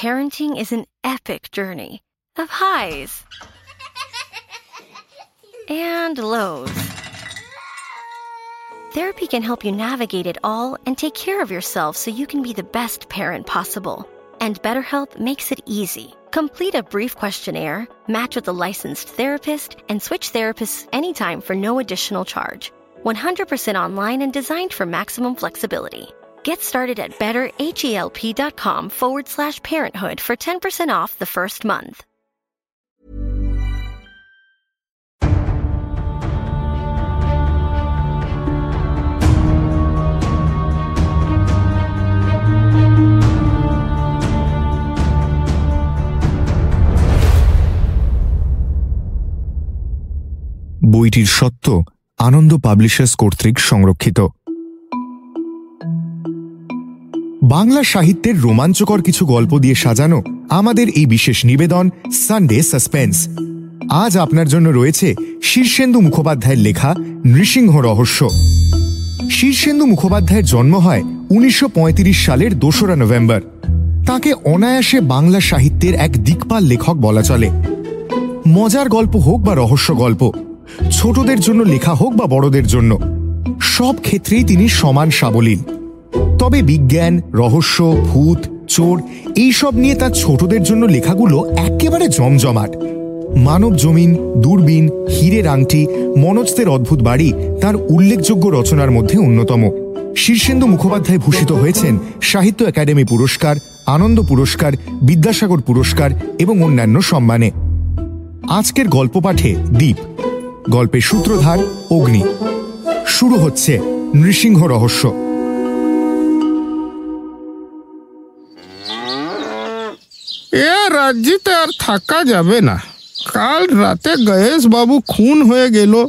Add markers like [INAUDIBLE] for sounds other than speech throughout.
parenting is an epic journey of highs and lows. Therapy can help you navigate it all and take care of yourself so you can be the best parent possible. And BetterHelp makes it easy. Complete a brief questionnaire, match with a licensed therapist, and switch therapists anytime for no additional charge. 100% online and designed for maximum flexibility. Get started at betterhelp.com forward slash parenthood for 10% off the first month. বইটির সত্য আনন্দ publishers কর্তৃক সংরক্ষিত বাংলা সাহিত্যের রোমাঞ্চকর কিছু গল্প দিয়ে সাজানো আমাদের এই বিশেষ নিবেদন সানডে সাসপেন্স আজ আপনার জন্য রয়েছে শীর্ষেন্দু মুখোপাধ্যায়ের লেখা নৃসিংহ রহস্য। শীর্ষেন্দু মুখোপাধ্যায়ের জন্ম হয় উনিশশো পঁয়ত্রিশ সালের দোসরা নভেম্বর। তাকে অনায়াসে বাংলা সাহিত্যের এক দিকপাল লেখক বলা চলে। মজার গল্প হোক বা রহস্য গল্প, ছোটদের জন্য লেখা হোক বা বড়দের জন্য, সব ক্ষেত্রেই তিনি সমান সাবলীল। তবে বিজ্ঞান, রহস্য, ভূত, চোর, এইসব নিয়ে তার ছোটদের জন্য লেখাগুলো একেবারে জমজমাট। মানব জমিন, দূরবীন, হীরের আংটি, মনোজদের অদ্ভুত বাড়ি, তার উল্লেখযোগ্য রচনার মধ্যে অন্যতম। শীর্ষেন্দু মুখোপাধ্যায় ভূষিত হয়েছেন সাহিত্য একাডেমি পুরস্কার, আনন্দ পুরস্কার, বিদ্যাসাগর পুরস্কার এবং অন্যান্য সম্মানে। আজকের গল্প পাঠে দ্বীপ, গল্পের সূত্রধার অগ্নি। শুরু হচ্ছে নৃসিংহ রহস্য। এ রাজ্যিতে আর থাকা যাবে না। কাল রাতে গয়েশ বাবু খুন হয়ে গেল।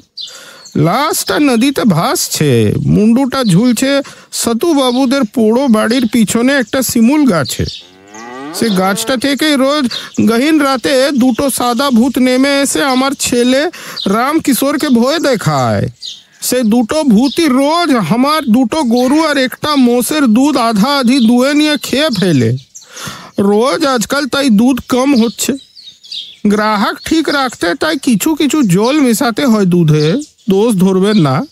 লাশটা নদীতে ভাসছে। মুন্ডুটা ঝুলছে। সতু বাবুদের পোড়ো বাড়ির পিছনে একটা শিমুল গাছে। সে গাছটা থেকে রোজ গহীন রাতে দুটো সাদা ভূত নেমে এসে আমার ছেলে রাম কিশোরকে ভয় দেখায়। সে দুটো ভূতই রোজ আমার দুটো গরু আর একটা মোষের দুধ আধা আধি দুয়ে নিয়ে খেয়ে ফেলে। রোজ আজকাল তাই দুধ কম হচ্ছে। গ্রাহক ঠিক রাখতে তাই কিছু কিছু জল মেশাতে হয় দুধে, দোষ ধরবেন না।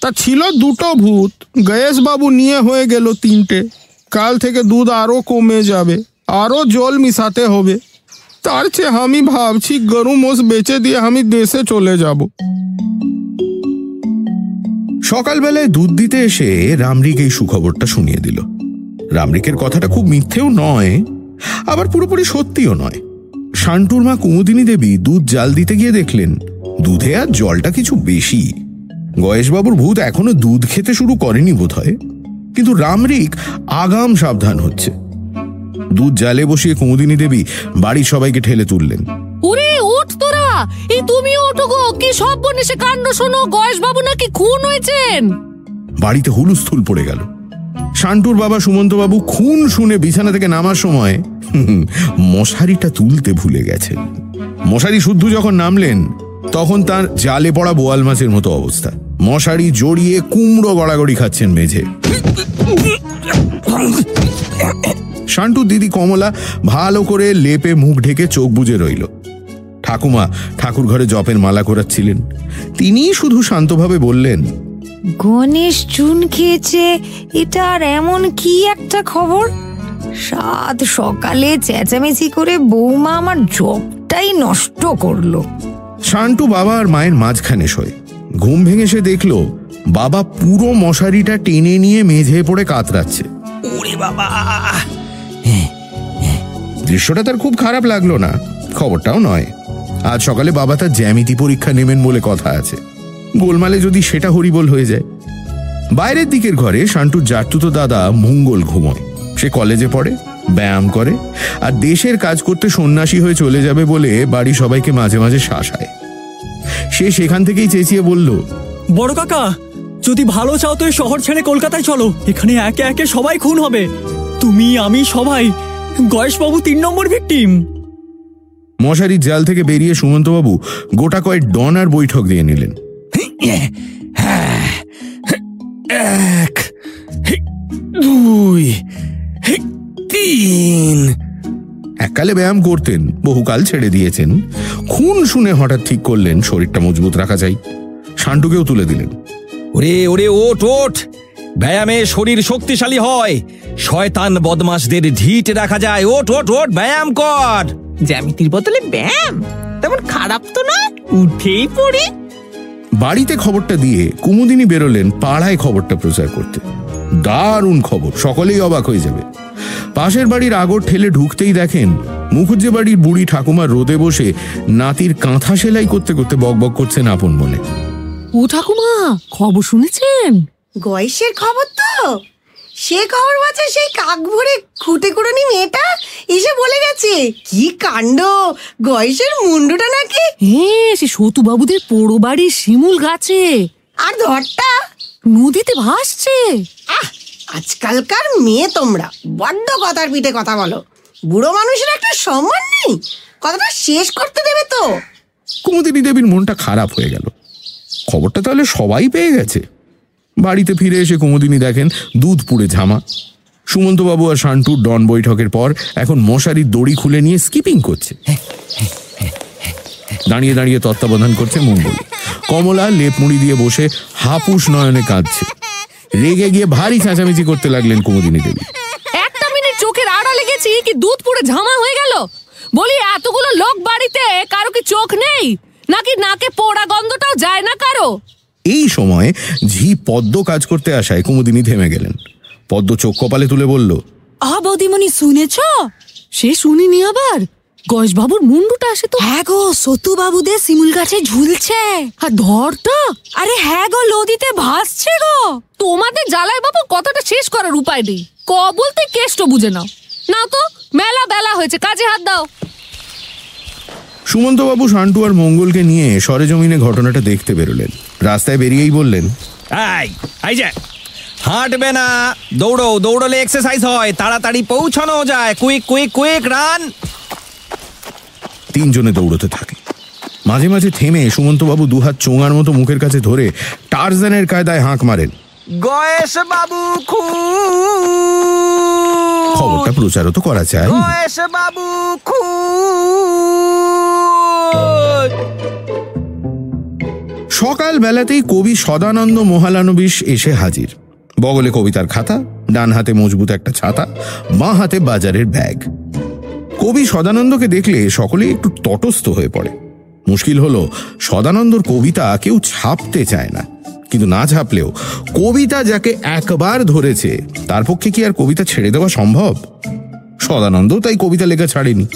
তা ছিল দুটো ভূত গয়েশ বাবু নিয়ে হয়ে গেল তিনটে। কাল থেকে দুধ আরও কমে যাবে আরও জল মিশাতে হবে। তার চেয়ে আমি ভাবছি গরু মোষ বেচে দিয়ে আমি দেশে চলে যাব। সকালবেলায় দুধ দিতে এসে রামরিক এই সুখবরটা শুনিয়ে দিল। রামরিকের কথাটা খুব মিথ্যেও নয় আবার পুরোপুরি সত্যিও নয়। শান্টুর মা কুমুদিনী দেবী দুধ জাল দিতে গিয়ে দেখলেন দুধে আর জলটা কিছু বেশি। গয়েশবাবুর ভূত এখনও দুধ খেতে শুরু করেনি বোধ হয় কিন্তু রামরিক আগাম সাবধান হচ্ছে। দুধ জালে বসিয়ে কুমুদিনী দেবী বাড়ির সবাইকে ঠেলে তুললেন। ওরে ওঠ তোরা! এই ওঠো গো কি সব কাণ্ড শোনো গয়েশবাবু নাকি খুন হয়েছেন? বাড়িতে হুলুস্থুল পড়ে গেল। শান্টুর বাবা সুমন্তবাবু খুন শুনে বিছানা থেকে নামার সময় [LAUGHS] মশারিটা তুলতে ভুলে গেছেন। মশারি শুদ্ধ যখন নামলেন, তখন তার জালে পড়া বোয়াল মাছের মতো অবস্থা। মশারি জড়িয়ে কুমড়ো গড়াগড়ি খাচ্ছেন মেঝে। শান্টুর দিদি কমলা ভালো করে লেপে মুখ ঢেকে চোখ বুজে রইল। ঠাকুমা ঠাকুর ঘরে জপের মালা করাচ্ছিলেন। তিনি শুধু শান্তভাবে বললেন গণেশ চুন খেয়েছে এটা আর এমন কি একটা খবর? সাত সকালে চেঁচামেচি করে বৌমা আমার জবটাই নষ্ট করল। শান্টু বাবা আর মায়ের মাঝখানে শোয়। ঘুম ভেঙে সে দেখল বাবা পুরো মশারিটা টেনে নিয়ে মেঝে পড়ে কাতরাচ্ছে। ওরে বাবা! দৃশ্যটা তার খুব খারাপ লাগল না খবরটাও নয়। আজ সকালে বাবা তার জ্যামিতি পরীক্ষা নেবেন বলে কথা আছে। গোলমালে যদি সেটা হরিবোল হয়ে যায়। বাইরের দিকের ঘরে শান্টুর জাটতুতো দাদা মঙ্গল ঘুমোয়। সে কলেজে পড়ে ব্যায়াম করে আর দেশের কাজ করতে সন্ন্যাসী হয়ে চলে যাবে বলে বাড়ি সবাইকে মাঝে মাঝে শাসায় সে সেখান থেকেই চেঁচিয়ে বলল বড় কাকা যদি ভালো চাও তো শহর ছেড়ে কলকাতায় চলো। এখানে একে একে সবাই খুন হবে। তুমি আমি সবাই। গয়েশবাবু তিন নম্বর ভিকটিম মশারির জাল থেকে বেরিয়ে সুমন্তবাবু গোটা কয়েক ডন আর বৈঠক দিয়ে নিলেন। এক দুই তিন এককালে ব্যায়াম করতেন বহুকাল ছেড়ে দিয়েছেন। খুন শুনে হঠাৎ ঠিক করলেন শরীরটা মজবুত রাখা চাই শান্টুকেও তুলে দিলেন। ওরে ওরে ওট ওট ব্যায়ামে শরীর শক্তিশালী হয়। শয়তান বদমাশদের ঢিট রাখা যায়। ওট ওট ওট ব্যায়াম কর। জ্যামিতির বদলে ব্যায়াম? তেমন খারাপ তো নয় উঠেই পড়ি। বাড়িতে খবরটা দিয়ে কুমুদিনী বেরোলেন পাড়ায় খবরটা প্রচার করতে। দারুণ খবর সকলেই অবাক হয়ে যাবে। পাশের বাড়ির আগর ঠেলে ঢুকতেই দেখেন মুখুজ্জে বাড়ির বুড়ি ঠাকুমার রোদে বসে নাতির কাঁথা সেলাই করতে করতে বকবক করছেন আপন মনে ও ঠাকুমা খবর শুনেছেন? গয়েশের খবর তো! সে খবর বাঁচে সেই কাক ভরে খুঁটে কুড়নি মেয়েটা এসে বলে গেছে কি কাণ্ড? গয়েশের মুন্ডুটা নাকি? হ্যাঁ সে সতু বাবুদের পোড়ো বাড়ির শিমুল গাছে। আর ধরটা? নদীতে ভাসছে। আহ আজকালকার মেয়ে তোমরা বড্ড কথার পিঠে কথা বলো। বুড়ো মানুষের একটা সম্মান নেই কথাটা শেষ করতে দেবে তো। কুমুদিনী দেবীর মনটা খারাপ হয়ে গেল। খবরটা তাহলে সবাই পেয়ে গেছে। বাড়িতে ফিরে এসে কুমুদিনী দেখেন দুধ পুড়ে ঝামা। সুমন্তবাবু আর শান্টুর ডন বৈঠকের পর এখন মশারির দড়ি খুলে নিয়ে স্কিপিং করছে। দাঁড়িয়ে দাঁড়িয়ে তত্ত্বাবধান করছে মঙ্গল। কমলা লেপ মুড়ি দিয়ে বসে হাপুস নয়নে কাঁদছে। রেগে গিয়ে ভারী চেঁচামেচি করতে লাগলেন কুমুদিনী দেবী। একটা মিনিট চোখের আড়ালে গেছি, কি দুধ পুড়ে ঝামা হয়ে গেল? বলি, এতগুলো লোক বাড়িতে, কারও কি চোখ নেই? নাকি নাকে পোড়া গন্ধটাও যায় না কারও? এই সময় ঝি পদ্ম কাজ করতে আসায় কুমুদিনী থেমে গেলেন। পদ্ম চোখ কপালে তুলে বলল আ বৌদিমণি শুনেছ? সে শুনিনি আবার। গজবাবুর মুন্ডুটা আসে তো। হ্যাঁ গো সতু বাবুদের শিমুল গাছে ঝুলছে। আর ধরটা? আরে হ্যাঁ গো নদীতে ভাসছে গো। তোমাদের জ্বালায় বাবু কথাটা শেষ করার উপায় নেই। ক বলতে কেষ্ট বুঝে নাও। না তো মেলা বেলা হয়েছে কাজে হাত দাও। সুমন্তবাবু শান্টু আর মঙ্গলকে নিয়ে সরেজমিনে ঘটনাটা দেখতে বেরোলেন। রাস্তায় বেরিয়েই বললেন এই এই যে হাঁটবে না দৌড়ো দৌড়লে এক্সারসাইজ হয় তাড়াতাড়ি পৌঁছানো যায় কুইক কুইক কুইক রান তিনজনে দৌড়তে থাকে। মাঝে মাঝে থেমে সুমন্তবাবু দুহাত চোঙার মতো মুখের কাছে ধরে টারজানের কায়দায় হাঁক মারেন। গয়েশ বাবু খু খবরটা প্রচারও তো করা চাই গয়েশ বাবু খু সকাল বেলাতেই কবি সদানন্দ মহালানবিশ এসে হাজির। বগলে কবিতার খাতা, ডান হাতে মজবুত একটা ছাতা, বাঁ হাতে বাজারের ব্যাগ। কবি সদানন্দকে দেখলে সকলেই একটু তটস্থ হয়ে পড়ে। মুশকিল হলো, সদানন্দর কবিতা কেউ ছাপতে চায় না। কিন্তু না ছাপলেও কবিতা যাকে একবার ধরেছে, তার পক্ষে কি আর কবিতা ছেড়ে দেওয়া সম্ভব? সদানন্দ তাই কবিতা লেখা ছাড়েনি।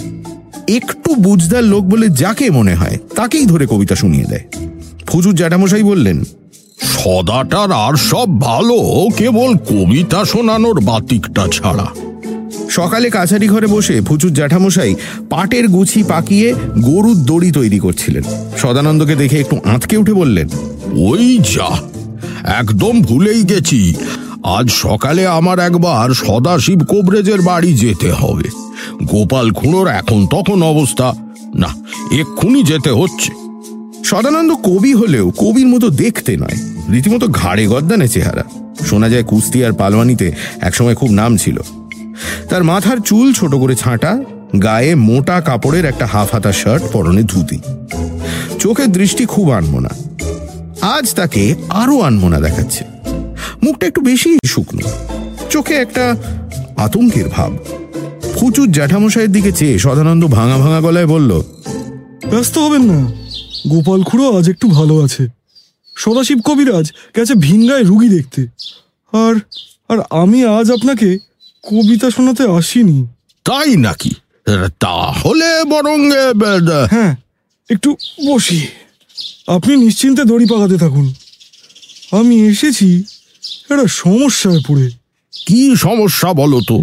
একটু বুঝদার লোক বলে যাকে মনে হয়, তাকেই ধরে কবিতা শুনিয়ে দেয়। ফুজুর জ্যাঠামশাই বললেন সদাটার আর সব ভালো কেবল কবিতা শোনানোর বাতিকটা ছাড়া। সকালে কাছারি ঘরে বসে ফুচুর জ্যাঠামশাই পাটের গুছি পাকিয়ে গরুর দড়ি তৈরি করছিলেন। সদানন্দকে দেখে একটু আঁতকে উঠে বললেন ওই যা একদম ভুলেই গেছি। আজ সকালে আমার একবার সদাশিব কোবরেজের বাড়ি যেতে হবে। গোপাল খুঁড়োর এখন তখন অবস্থা। না এক্ষুনি যেতে হচ্ছে। সদানন্দ কবি হলেও কবির মতো দেখতে নয়। রীতিমতো ঘাড়ে গদ্দানে চেহারা। শোনা যায় কুস্তি আর পালওয়ানিতে একসময় খুব নাম ছিল। তার মাথার চুল ছোট করে ছাঁটা, গায়ে মোটা কাপড়ের একটা হাফ হাতা শার্ট, পরনে ধুতি। চোখের দৃষ্টি খুব আনমোনা। আজ তাকে আরও আনমোনা দেখাচ্ছে। মুখটা একটু বেশি শুকনো। চোখে একটা আতঙ্কের ভাব। ফুচুর জ্যাঠামশাইয়ের দিকে চেয়ে সদানন্দ ভাঙা ভাঙা গলায় বলল, ব্যস্ত হবেন না। গোপাল খুড়ো আজ একটু ভালো আছে। সদাশিব কবিরাজ গেছে ভিনগায় রুগী দেখতে। আর আর আমি আজ আপনাকে কবিতা শোনাতে আসিনি। তাই নাকি? তাহলে বরং হ্যাঁ একটু বসি। আপনি নিশ্চিন্তে দড়ি পাকাতে থাকুন। আমি এসেছি একটা সমস্যায় পড়ে। কি সমস্যা বলো তো?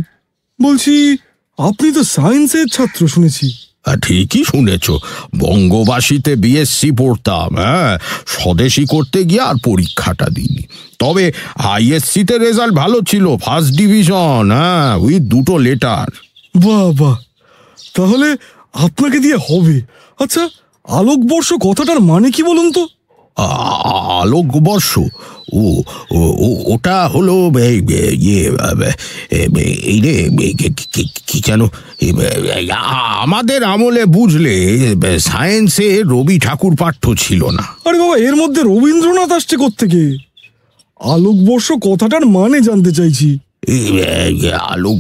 বলছি আপনি তো সায়েন্সের ছাত্র শুনেছি। ঠিকই শুনেছ। বঙ্গবাসীতে বিএসসি পড়তাম হ্যাঁ? স্বদেশি করতে গিয়ে আর পরীক্ষাটা দিইনি। তবে আইএসসিতে রেজাল্ট ভালো ছিল ফার্স্ট ডিভিশন হ্যাঁ ওই দুটো লেটার বাহ। তাহলে আপনাকে দিয়ে হবে। আচ্ছা আলোকবর্ষ কথাটার মানে কি বলুন তো? আলোকবর্ষ ও ওটা হলো ইয়ে এই রে কি- যেন? আমাদের আমলে বুঝলে সায়েন্সে রবি ঠাকুর পাঠ্য ছিল না। আরে বাবা, এর মধ্যে রবীন্দ্রনাথ আসছে থেকে আলোকবর্ষ কথাটার মানে জানতে চাইছি। আলোক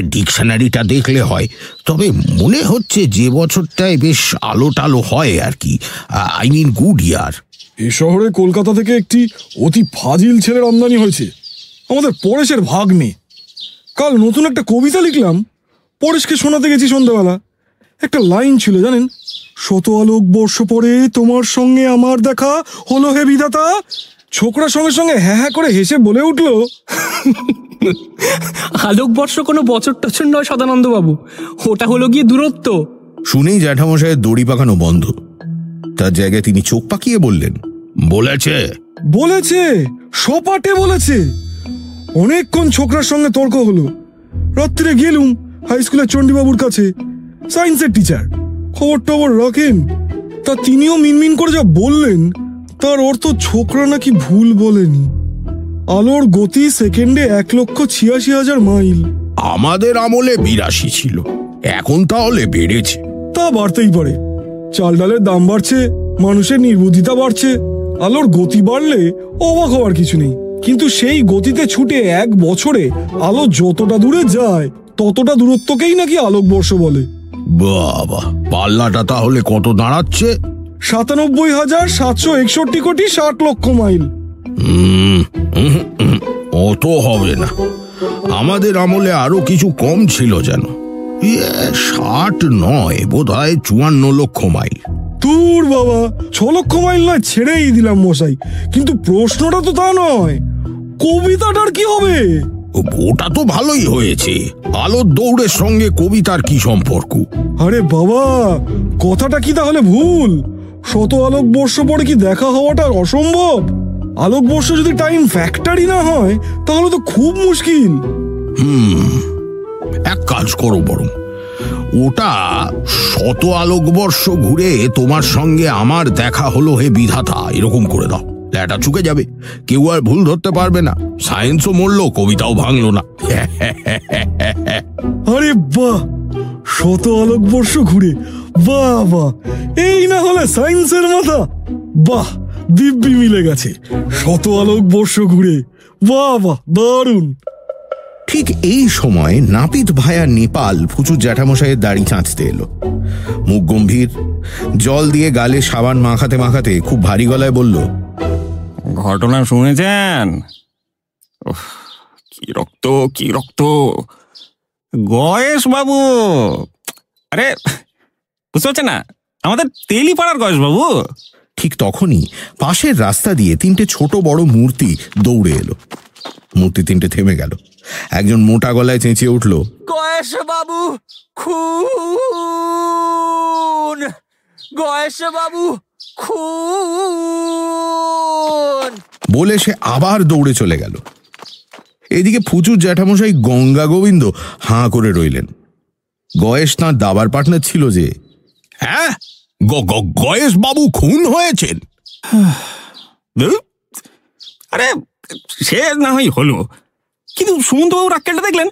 ডিকশনারিটা দেখলে হয়। তবে মনে হচ্ছে যে বছরটায় বেশ আলো টালো হয় আর কি। আই মিন গুড ইয়ার এ শহরে কলকাতা থেকে একটি অতি ফাজিল ছেলের আমদানি হয়েছে। আমাদের পরেশের ভাগ নেই। কাল নতুন একটা কবিতা লিখলাম। পরেশকে শোনাতে গেছি সন্ধ্যাবেলা। একটা লাইন ছিল, জানেন? শত আলোক বর্ষ পরে তোমার সঙ্গে আমার দেখা হলো হে বিধাতা। ছোকরার সঙ্গে সঙ্গে হ্যাঁ হ্যাঁ করে হেসে বলে উঠল। আলোকবর্ষ কোনো বছর টছর নয় সদানন্দ বাবু। ওটা হলো গিয়ে দূরত্ব। শুনেই জ্যাঠামশাইয়ের দড়ি পাকানো বন্ধ। তার জায়গায় তিনি চোখ পাকিয়ে বললেন বলেছে। বলেছে সপাটে বলেছে। অনেকক্ষণ ছোকরার সঙ্গে তর্ক হলো। রাত্রিরে গেলুম হাই স্কুলের চণ্ডীবাবুর কাছে। সায়েন্সের টিচার খবর টবর রাখেন। তা তিনিও মিনমিন করে যা বললেন তার অর্থ ছোকরা নাকি ভুল বলেনি। আলোর গতি সেকেন্ডে এক লক্ষ ছিয়াশি হাজার মাইল। আমাদের আমলে বিরাশি ছিল। এখন তাহলে বেড়েছে। তা বাড়তেই পারে। চাল ডালের দাম বাড়ছে মানুষের নির্বুদ্ধিতা বাড়ছে আলোর গতি বাড়লে অবাক হওয়ার কিছু নেই। কিন্তু সেই গতিতে ছুটে এক বছরে আলো যতটা দূরে যায় ততটা দূরত্বকেই নাকি আলোকবর্ষ বলে। বাবা পাল্লাটা তাহলে কত দাঁড়াচ্ছে? সাতানব্বই হাজার সাতশো একষট্টি কোটি ষাট লক্ষ মাইল। অত হবে না। আমাদের আমলে আরও কিছু কম ছিল যেন। ইয়ে, ষাট নয় বোধ হয় চুয়ান্ন লক্ষ মাইল। দূর বাবা ছ লক্ষ মাইল নয় ছেড়েই দিলাম মশাই। কিন্তু প্রশ্নটা তো তা নয় কবিতাটার কি হবে? ও- ওটা তো ভালোই হয়েছে। আলোর দৌড়ের সঙ্গে কবিতার কি সম্পর্ক? আরে বাবা কথাটা কি তাহলে ভুল? শত আলোকবর্ষ পরে কি দেখা হওয়াটা অসম্ভব? আলোকবর্ষ যদি টাইম ফ্যাক্টরি না হয় তাহলে তো খুব মুশকিল। হুম এক কাজ করো বরং। ওটা শত আলোকবর্ষ ঘুরে তোমার সঙ্গে আমার দেখা হলো হে বিধাতা এরকম করে দাও। এটা চুকে যাবে কেউ আর ভুল ধরতে পারবে না। সায়েন্সও মরলো কবিতাও ভাঙলো না। আরে বাহ! শত আলোকবর্ষ ঘুরে বাহ বাহ। এই না হলে সায়েন্সের মাথা। বাহ দিব্যি মিলে গেছে। শত আলোকবর্ষ ঘুরে। বাহ বাহ দারুণ। ঠিক এই সময় নাপিত ভায়া নেপাল ফুচুর জ্যাঠামশাইয়ের দাড়ি চাঁচতে এলো। মুখ গম্ভীর। জল দিয়ে গালে সাবান মাখাতে মাখাতে খুব ভারী গলায় বলল ঘটনা শুনেছেন? কি রক্ত কি রক্ত? গয়েশ বাবু! আরে বুঝতে পারছেন না? আমাদের তেলিপাড়ার গয়েশ বাবু ঠিক তখনই পাশের রাস্তা দিয়ে তিনটে ছোট বড় মূর্তি দৌড়ে এলো। মূর্তি তিনটে থেমে গেল। একজন মোটা গলায় চেঁচিয়ে উঠল গয়েশ বাবু খুন! গয়েশ বাবু খুন! বলে সে আবার দৌড়ে চলে গেল। এদিকে ফুচুর জ্যাঠামশাই গঙ্গা গোবিন্দ হাঁ করে রইলেন। গয়েশ তাঁর দাবার পার্টনার ছিল যে হ্যাঁ? গয়েশ বাবু খুন হয়েছেন। আরে, সে না হয় হলো। কিন্তু সুমন্তবাবুর আক্কেলটা দেখলেন?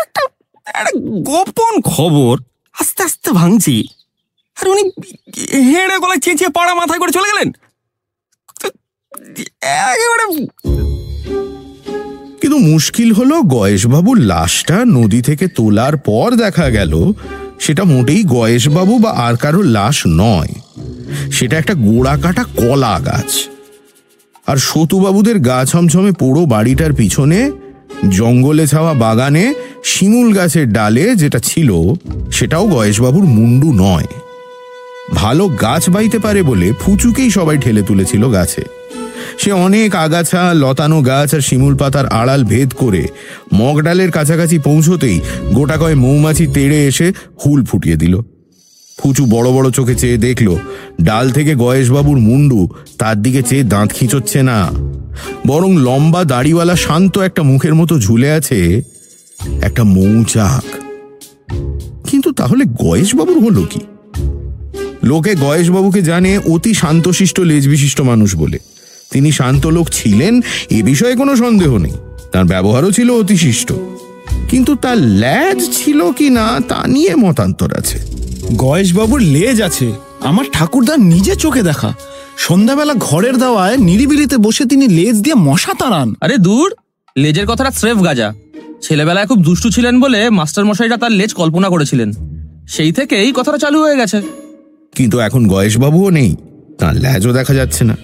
একটা একটা গোপন খবর আস্তে আস্তে ভাঙছি। আর, উনি হেঁড়ে গলায় চেঁচিয়ে পাড়া মাথায় করে চলে গেলেন? একেবারে কিন্তু মুশকিল হলো গয়েশবাবুর লাশটা নদী থেকে তোলার পর দেখা গেল সেটা মোটেই গয়েশবাবু বা আর কারও লাশ নয়। সেটা একটা গোড়া কাটা কলা গাছ। আর সতুবাবুদের গা ছমছমে পোড়ো বাড়িটার পিছনে, জঙ্গলে ছাওয়া বাগানে, শিমুল গাছের ডালে যেটা ছিল, সেটাও গয়েশবাবুর মুন্ডু নয়। ভালো গাছ বাইতে পারে বলে ফুচুকেই সবাই ঠেলে তুলেছিল গাছে। সে অনেক আগাছা, লতানো গাছ আর শিমুল পাতার আড়াল ভেদ করে মগডালের কাছাকাছি পৌঁছতেই গোটা কয় মৌমাছি তেড়ে এসে হুল ফুটিয়ে দিল। ফুচু বড় বড় চোখে চেয়ে দেখল, ডাল থেকে গয়েশবাবুর মুন্ডু তার দিকে চেয়ে দাঁত খিঁচোচ্ছে না। বরং লম্বা দাড়িওয়ালা শান্ত একটা মুখের মতো ঝুলে আছে একটা মৌচাক। কিন্তু তাহলে গয়েশবাবুর হলো কি? লোকে গয়েশবাবুকে জানে অতি শান্তশিষ্ট, লেজবিশিষ্ট মানুষ বলে। তিনি শান্ত লোক ছিলেন এ বিষয়ে কোনো সন্দেহ নেই। তার ব্যবহারও ছিল অতি শিষ্ট কিন্তু তার ল্যাজ ছিল কি না তা নিয়ে মতান্তর আছে। গয়েশবাবুর লেজ আছে। আমার ঠাকুরদার নিজে চোখে দেখা। সন্ধ্যাবেলা ঘরের দাওয়ায় নিরিবিলিতে বসে তিনি লেজ দিয়ে মশা তাড়ান। আরে দূর! লেজের কথাটা স্রেফ গাজা। ছেলেবেলায় খুব দুষ্টু ছিলেন বলে মাস্টার মশাইরা তার লেজ কল্পনা করেছিলেন। সেই থেকেই কথাটা চালু হয়ে গেছে। কিন্তু এখন গয়েশবাবুও নেই। তার ল্যাজও দেখা যাচ্ছে না।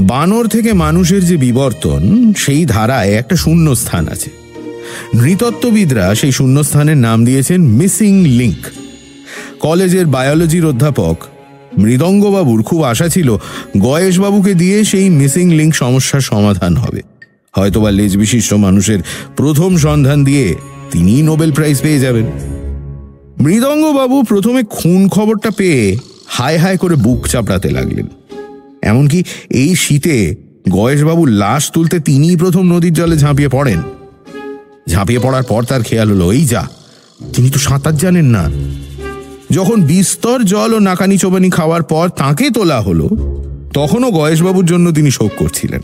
বানর থেকে মানুষের যে বিবর্তন, সেই ধারায় একটা শূন্য স্থান আছে। নৃতত্ত্ববিদরা সেই শূন্যস্থানের নাম দিয়েছেন মিসিং লিঙ্ক কলেজের বায়োলজির অধ্যাপক মৃদঙ্গবাবুর খুব আশা ছিল গয়েশবাবুকে দিয়ে সেই মিসিং লিঙ্ক সমস্যার সমাধান হবে। হয়তোবা লেজ বিশিষ্ট মানুষের প্রথম সন্ধান দিয়ে তিনিই নোবেল প্রাইজ পেয়ে যাবেন। মৃদঙ্গবাবু প্রথমে খুন খবরটা পেয়ে হায় হায় করে বুক চাপড়াতে লাগলেন। এমনকি এই শীতে গয়েশবাবুর লাশ তুলতে তিনিই প্রথম নদীর জলে ঝাঁপিয়ে পড়েন। ঝাঁপিয়ে পড়ার পর তার খেয়াল হলো, এই যা, তিনি তো সাঁতার জানেন না। যখন বিস্তর জল ও নাকানি চোবানি খাওয়ার পর তাকে তোলা হলো, তখনও গয়েশবাবুর জন্য তিনি শোক করছিলেন।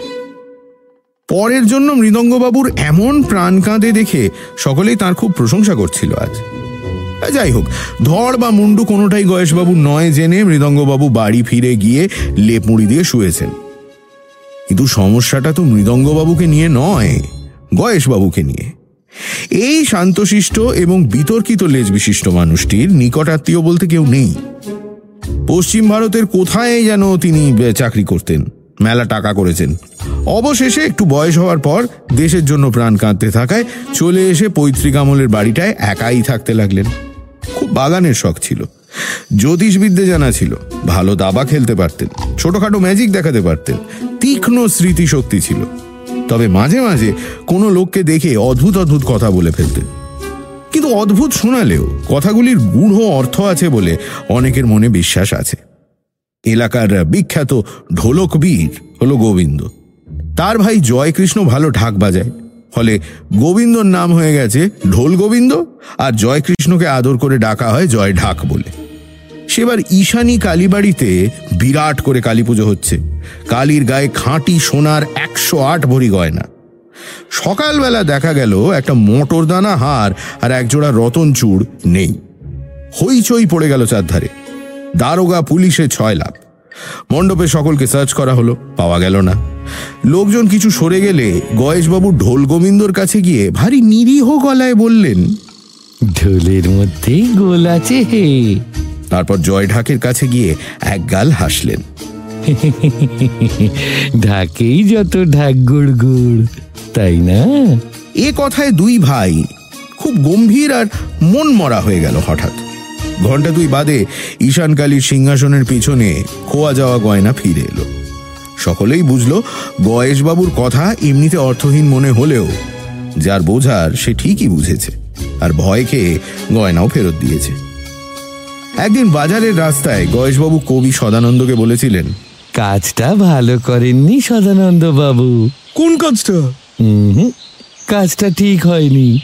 পরের জন্য মৃদঙ্গবাবুর এমন প্রাণ কাঁদে দেখে সকলেই তার খুব প্রশংসা করছিল আজ। যাই হোক ধর বা মুন্ডু কোনোটাই গয়েশবাবু নয় জেনে মৃদঙ্গবাবু বাড়ি ফিরে গিয়ে লেপ মুড়ি দিয়ে শুয়েছেন। কিন্তু সমস্যাটা তো মৃদঙ্গবাবুকে নিয়ে নয়, গয়েশবাবুকে নিয়ে। এই শান্তশিষ্ট এবং বিতর্কিত লেজ বিশিষ্ট মানুষটির নিকটাত্মীয় বলতে কেউ নেই। পশ্চিম ভারতের কোথায় যেন তিনি চাকরি করতেন, মেলা টাকা করেছেন। অবশেষে একটু বয়স হওয়ার পর দেশের জন্য প্রাণ কাঁদতে থাকায় চলে এসে পৈতৃক আমলের বাড়িটায় একাই থাকতে লাগলেন। বাগানের শখ ছিল। জ্যোতিষবিদ্যে জানা ছিল, ভালো দাবা খেলতে পারতেন, ছোটখাটো ম্যাজিক দেখাতে পারতেন, তীক্ষ্ণ স্মৃতিশক্তি ছিল। তবে মাঝে মাঝে কোনো লোককে দেখে অদ্ভুত অদ্ভুত কথা বলে ফেলতেন। কিন্তু অদ্ভুত শোনালেও কথাগুলির গূঢ় অর্থ আছে বলে অনেকের মনে বিশ্বাস আছে। এলাকার বিখ্যাত ঢোলক বীর হলো গোবিন্দ। তার ভাই জয়কৃষ্ণ ভালো ঢাক বাজায়। ফলে গোবিন্দর নাম হয়ে গেছে ঢোল গোবিন্দ, আর জয়কৃষ্ণকে আদর করে ডাকা হয় জয় ঢাক বলে। সেবার ঈশানী কালীবাড়িতে বিরাট করে কালী পুজো হচ্ছে। কালীর গায়ে খাঁটি সোনার একশো আট ভরি গয়না। সকালবেলা দেখা গেল একটা মোটর দানা হার আর একজোড়া রতন চূড় নেই। হইচই পড়ে গেল চারধারে। দারোগা পুলিশে ছয় লাভ মণ্ডপে সকলকে সার্চ করা হলো পাওয়া গেল না। লোকজন কিছু সরে গেলে গয়েশবাবু ঢোল গোবিন্দর কাছে গিয়ে ভারী নিরীহ গলায় বললেন ঢোলের মধ্যে গোল আছে হে। তারপর জয় ঢাকের কাছে গিয়ে এক গাল হাসলেন। ঢাকেই যত ঢাক গুড় গুড় তাই না? এ কথায় দুই ভাই খুব গম্ভীর আর মন মরা হয়ে গেল হঠাৎ। ঘণ্টা দুই বাদে ঈশানকালীর সিংহাসনের পিছনে খোয়া যাওয়া গয়না ফিরে এলো। সকলেই বুঝল গয়েশবাবুর কথা এমনিতে অর্থহীন মনে হলেও যার বোঝার সে ঠিকই বুঝেছে আর ভয় খেয়ে গয়নাও ফেরত দিয়েছে। একদিন বাজারের রাস্তায় গয়েশবাবু কবি সদানন্দকে বলেছিলেন কাজটা ভালো করেননি সদানন্দ বাবু কোন কাজটা? কাজটা ঠিক হয়নি।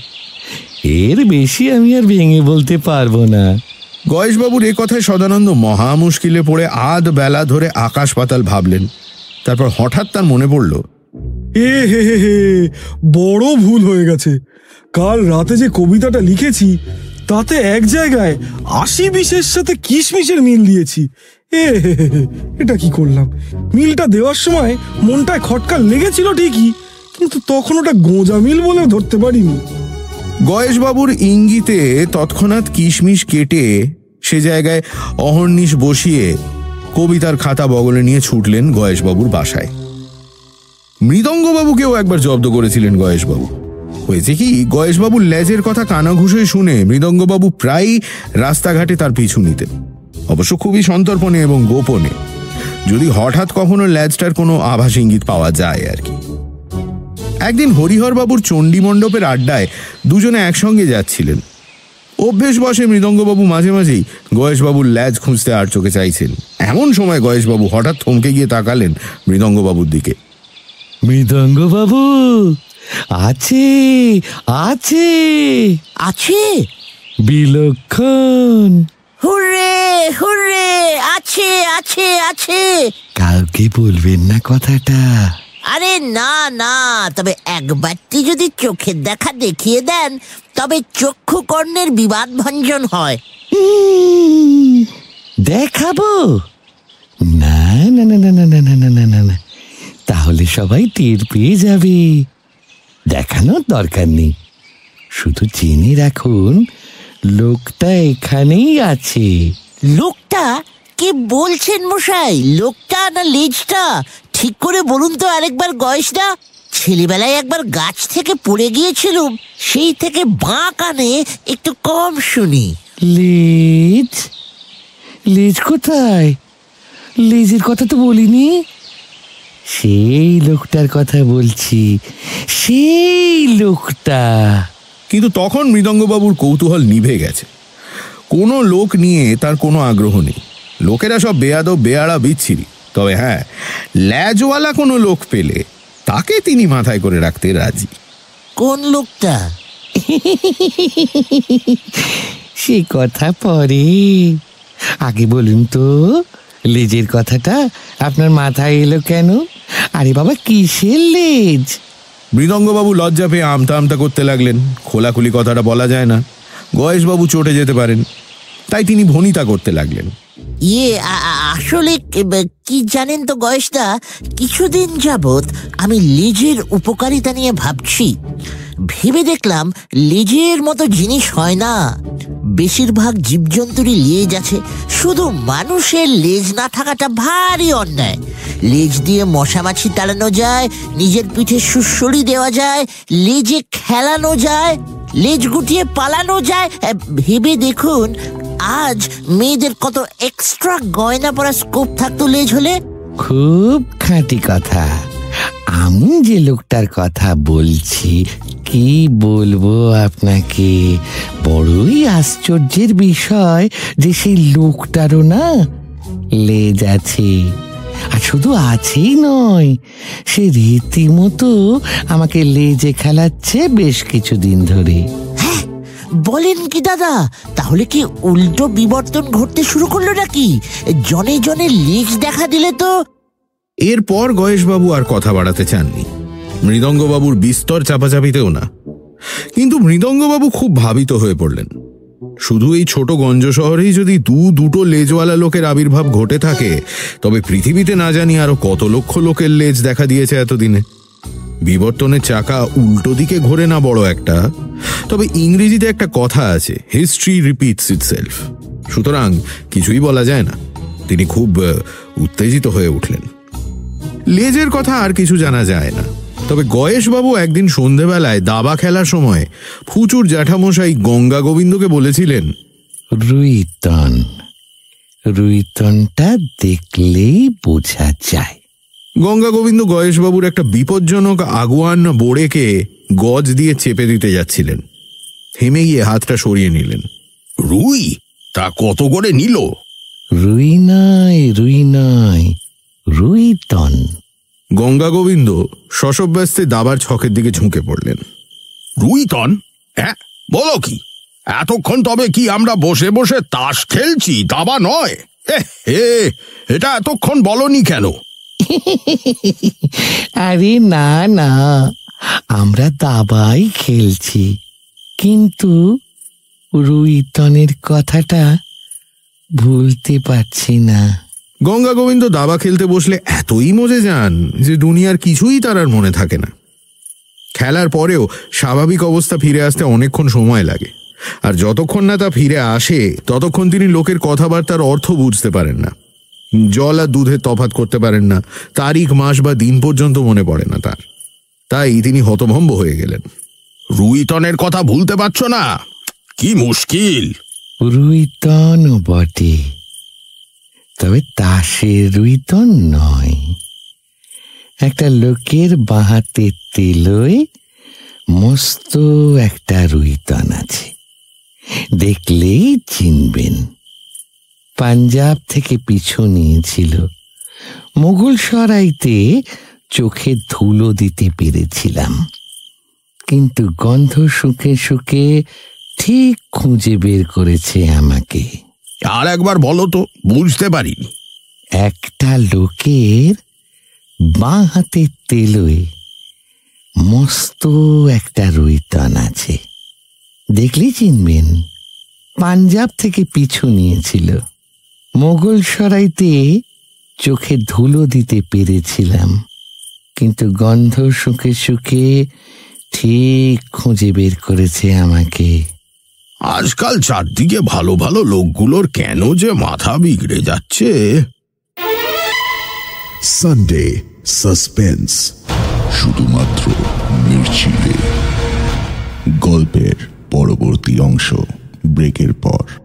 এর বেশি আমি আর ভেঙে বলতে পারব না। গয়েশবাবুর এ কথায় সদানন্দ মহা মুশকিলে পড়ে আধ বেলা ধরে আকাশ পাতাল ভাবলেন। তারপর হঠাৎ তার মনে পড়ল, এ হে হে হে, বড় ভুল হয়ে গেছে। কাল রাতে যে কবিতাটা লিখেছি, তাতে এক জায়গায় আশি বিশের সাথে কিশমিশের মিল দিয়েছি। এ এটা কি করলাম? মিলটা দেওয়ার সময় মনটায় খটকা লেগেছিল ঠিকই, কিন্তু তখন ওটা গোঁজা মিল বলে ধরতে পারিনি। গয়েশবাবুর ইঙ্গিতে তৎক্ষণাৎ কিশমিশ কেটে সে জায়গায় অহর্নিশ বসিয়ে কবিতার খাতা বগলে নিয়ে ছুটলেন গয়েশবাবুর বাসায়। মৃদঙ্গবাবুকেও একবার জব্দ করেছিলেন গয়েশবাবু। হয়েছে কি, গয়েশবাবুর লেজের কথা কানাঘুষে শুনে মৃদঙ্গবাবু প্রায় রাস্তাঘাটে তার পিছু নিতেন। অবশ্য খুবই সন্তর্পণে এবং গোপনে। যদি হঠাৎ কখনো ল্যাজটার কোনো আভাস ইঙ্গিত পাওয়া যায় আর কি। একদিন হরিহরবাবুর চণ্ডী মণ্ডপের আড্ডায় দুজনে একসঙ্গে যাচ্ছিলেন। অভ্যেস বসে মৃদঙ্গবাবু মাঝে মাঝেই গয়েশবাবুর ল্যাজ খুঁজতে আর চোখে চাইছেন। এমন সময় গয়েশবাবু হঠাৎ থমকে গিয়ে তাকালেন মৃদঙ্গবাবুর দিকে। মৃদঙ্গবাবু আছে আছে। আছে? বিলক্ষণ। হুরে হুররে আছে আছে আছে। কাউকে বলবেন না কথাটা। আরে না না তবে একবারটি যদি চোখের দেখা দেখিয়ে দেন তবে চক্ষু কর্ণের বিবাদ ভঞ্জন হয় দেখাবো না না না না না না না না না না না তাহলে সবাই টের পেয়ে যাবে দেখানোর দরকার নেই শুধু জেনে রাখুন লোকটা এখানেই আছে লোকটা কে বলছেন মশাই লোকটা না লেজটা ঠিক করে বলুন তো আরেকবার গয়েসটা ছেলেবেলায় একবার গাছ থেকে পড়ে গিয়েছিলুম সেই থেকে বাঁ কানে একটু কম শুনি। লেজ? লেজ কোথায়? লেজের কথা তো বলিনি। সেই লোকটার কথা বলছি সেই লোকটা। কিন্তু তখন মৃদঙ্গবাবুর কৌতূহল নিভে গেছে। কোনো লোক নিয়ে তার কোনো আগ্রহ নেই। লোকেরা সব বেয়াদ বেয়াড়া বিচ্ছিরি। তবে হ্যাঁ ল্যাজওয়ালা কোনো লোক পেলে তাকে তিনি মাথায় করে রাখতে রাজি। কোন লোকটা? সে কথা পরে। আগে বলুন তো লেজের কথাটা আপনার মাথায় এলো কেন? আরে বাবা কিসের লেজ? মৃদঙ্গবাবু লজ্জা পেয়ে আমতা আমতা করতে লাগলেন। খোলাখুলি কথাটা বলা যায় না। গয়েশবাবু চটে যেতে পারেন। তাই তিনি ভনিতা করতে লাগলেন। ইয়ে আসলে কে- জানেন তো গয়েশদা, কিছুদিন যাবত আমি লেজের উপকারিতা নিয়ে ভাবছি। ভেবে দেখলাম লেজের মতো জিনিস হয় না। বেশিরভাগ জীবজন্তুরই লেজ আছে, শুধু মানুষের লেজ না থাকাটা ভারী অন্যায়। লেজ দিয়ে মশামাছি তাড়ানো যায়, নিজের পিঠে সুসরি দেওয়া যায়, লেজে খেলানো যায়, লেজ গুটিয়ে পালানো যায়। ভেবে দেখুন আজ মেয়েদের কত এক্সট্রা গয়না পরা স্কোপ থাকতো লেজ হলে? খুব খাঁটি কথা। আমি যে লোকটার কথা বলছি, কি বলব আপনাকে? বড়ই আশ্চর্যের বিষয় যে সেই লোকটারও না লেজ আছে। আর শুধু আছেই নয়, সে রীতিমতো আমাকে লেজে খেলাচ্ছে বেশ কিছুদিন ধরে। বলেন কি দাদা? তাহলে কি উল্টো বিবর্তন ঘটতে শুরু করল নাকি? জনে জনে লেজ দেখা দিলে তো এরপর গয়েশবাবু আর কথা বাড়াতে চাননি। মৃদঙ্গবাবুর বিস্তর চাপাচাপিতেও না। কিন্তু মৃদঙ্গবাবু খুব ভাবিত হয়ে পড়লেন। শুধু এই ছোট গঞ্জ শহরেই যদি দু দুটো লেজওয়ালা লোকের আবির্ভাব ঘটে থাকে, তবে পৃথিবীতে না জানি আরও কত লক্ষ লোকের লেজ দেখা দিয়েছে এতদিনে। বিবর্তনের চাকা উল্টো দিকে ঘোরে না বড় একটা। তবে ইংরেজিতে একটা কথা আছে হিস্ট্রি রিপিটস ইটসেলফ সুতরাং কিছুই বলা যায় না। তিনি খুব উত্তেজিত হয়ে উঠলেন। লেজের কথা আর কিছু জানা যায় না। তবে গয়েশবাবু একদিন সন্ধেবেলায় দাবা খেলার সময় ফুচুর জ্যাঠামশাই গঙ্গা গোবিন্দকে বলেছিলেন, রুইতন, রুইতনটা দেখলেই বোঝা যায়। গঙ্গা গোবিন্দ গয়েশবাবুর একটা বিপজ্জনক আগুয়ান বোড়েকে গজ দিয়ে চেপে দিতে যাচ্ছিলেন। হেমে গিয়ে হাতটা সরিয়ে নিলেন। রুই? তা কত করে নিল? রুই নয় রুই নয় রুইতন গঙ্গা গোবিন্দ শশব্যস্তে দাবার ছকের দিকে ঝুঁকে পড়লেন। রুইতন হ্যাঁ বলো কি? এতক্ষণ তবে কি আমরা বসে বসে তাস খেলছি দাবা নয়? এ হে এটা এতক্ষণ বলনি কেন? আরে না না। আমরা দাবাই খেলছি। কিন্তু রুইতনের কথাটা ভুলতে পারছি না। গঙ্গা গোবিন্দ দাবা খেলতে বসলে এতই মজে যান যে দুনিয়ার কিছুই তার আর মনে থাকে না। খেলার পরেও স্বাভাবিক অবস্থা ফিরে আসতে অনেকক্ষণ সময় লাগে। আর যতক্ষণ না তা ফিরে আসে, ততক্ষণ তিনি লোকের কথাবার্তার অর্থ বুঝতে পারেন না। জল আর দুধের তফাত করতে পারেন না। তারিখ, মাস বা দিন পর্যন্ত মনে পড়ে না তার। তাই তিনি হতভম্ব হয়ে গেলেন। রুইতনের কথা ভুলতে পারছ না। কি মুশকিল। রুইতন বটে, তবে তাসের রুইতন নয়। একটা লোকের বাহাতে তেলই মস্ত একটা রুইতন আছে। দেখলেই চিনবেন। পাঞ্জাব থেকে পিছু নিয়েছিল। মুঘল সরাইতে চোখে ধুলো দিতে পেরেছিলাম। কিন্তু গন্ধ শুকে শুকে ঠিক খুঁজে বের করেছে আমাকে। আর একবার বলো তো বুঝতে পারিনি। একটা লোকের বাঁ হাতের তেলোয় মস্ত একটা রুইতন আছে। দেখলে চিনবেন পাঞ্জাব থেকে পিছু নিয়েছিল। মোগল সরাইতে চোখে ধুলো দিতে পেরেছিলাম কিন্তু গন্ধ শুকে শুকে ঠিক খুঁজে বের করেছে আমাকে। আজকাল চারদিকে ভালো ভালো লোকগুলোর কেন যে মাথা বিগড়ে যাচ্ছে? সানডে সাসপেন্স শুধুমাত্র মির্চিলে গল্পের পরবর্তী অংশ ব্রেকের পর।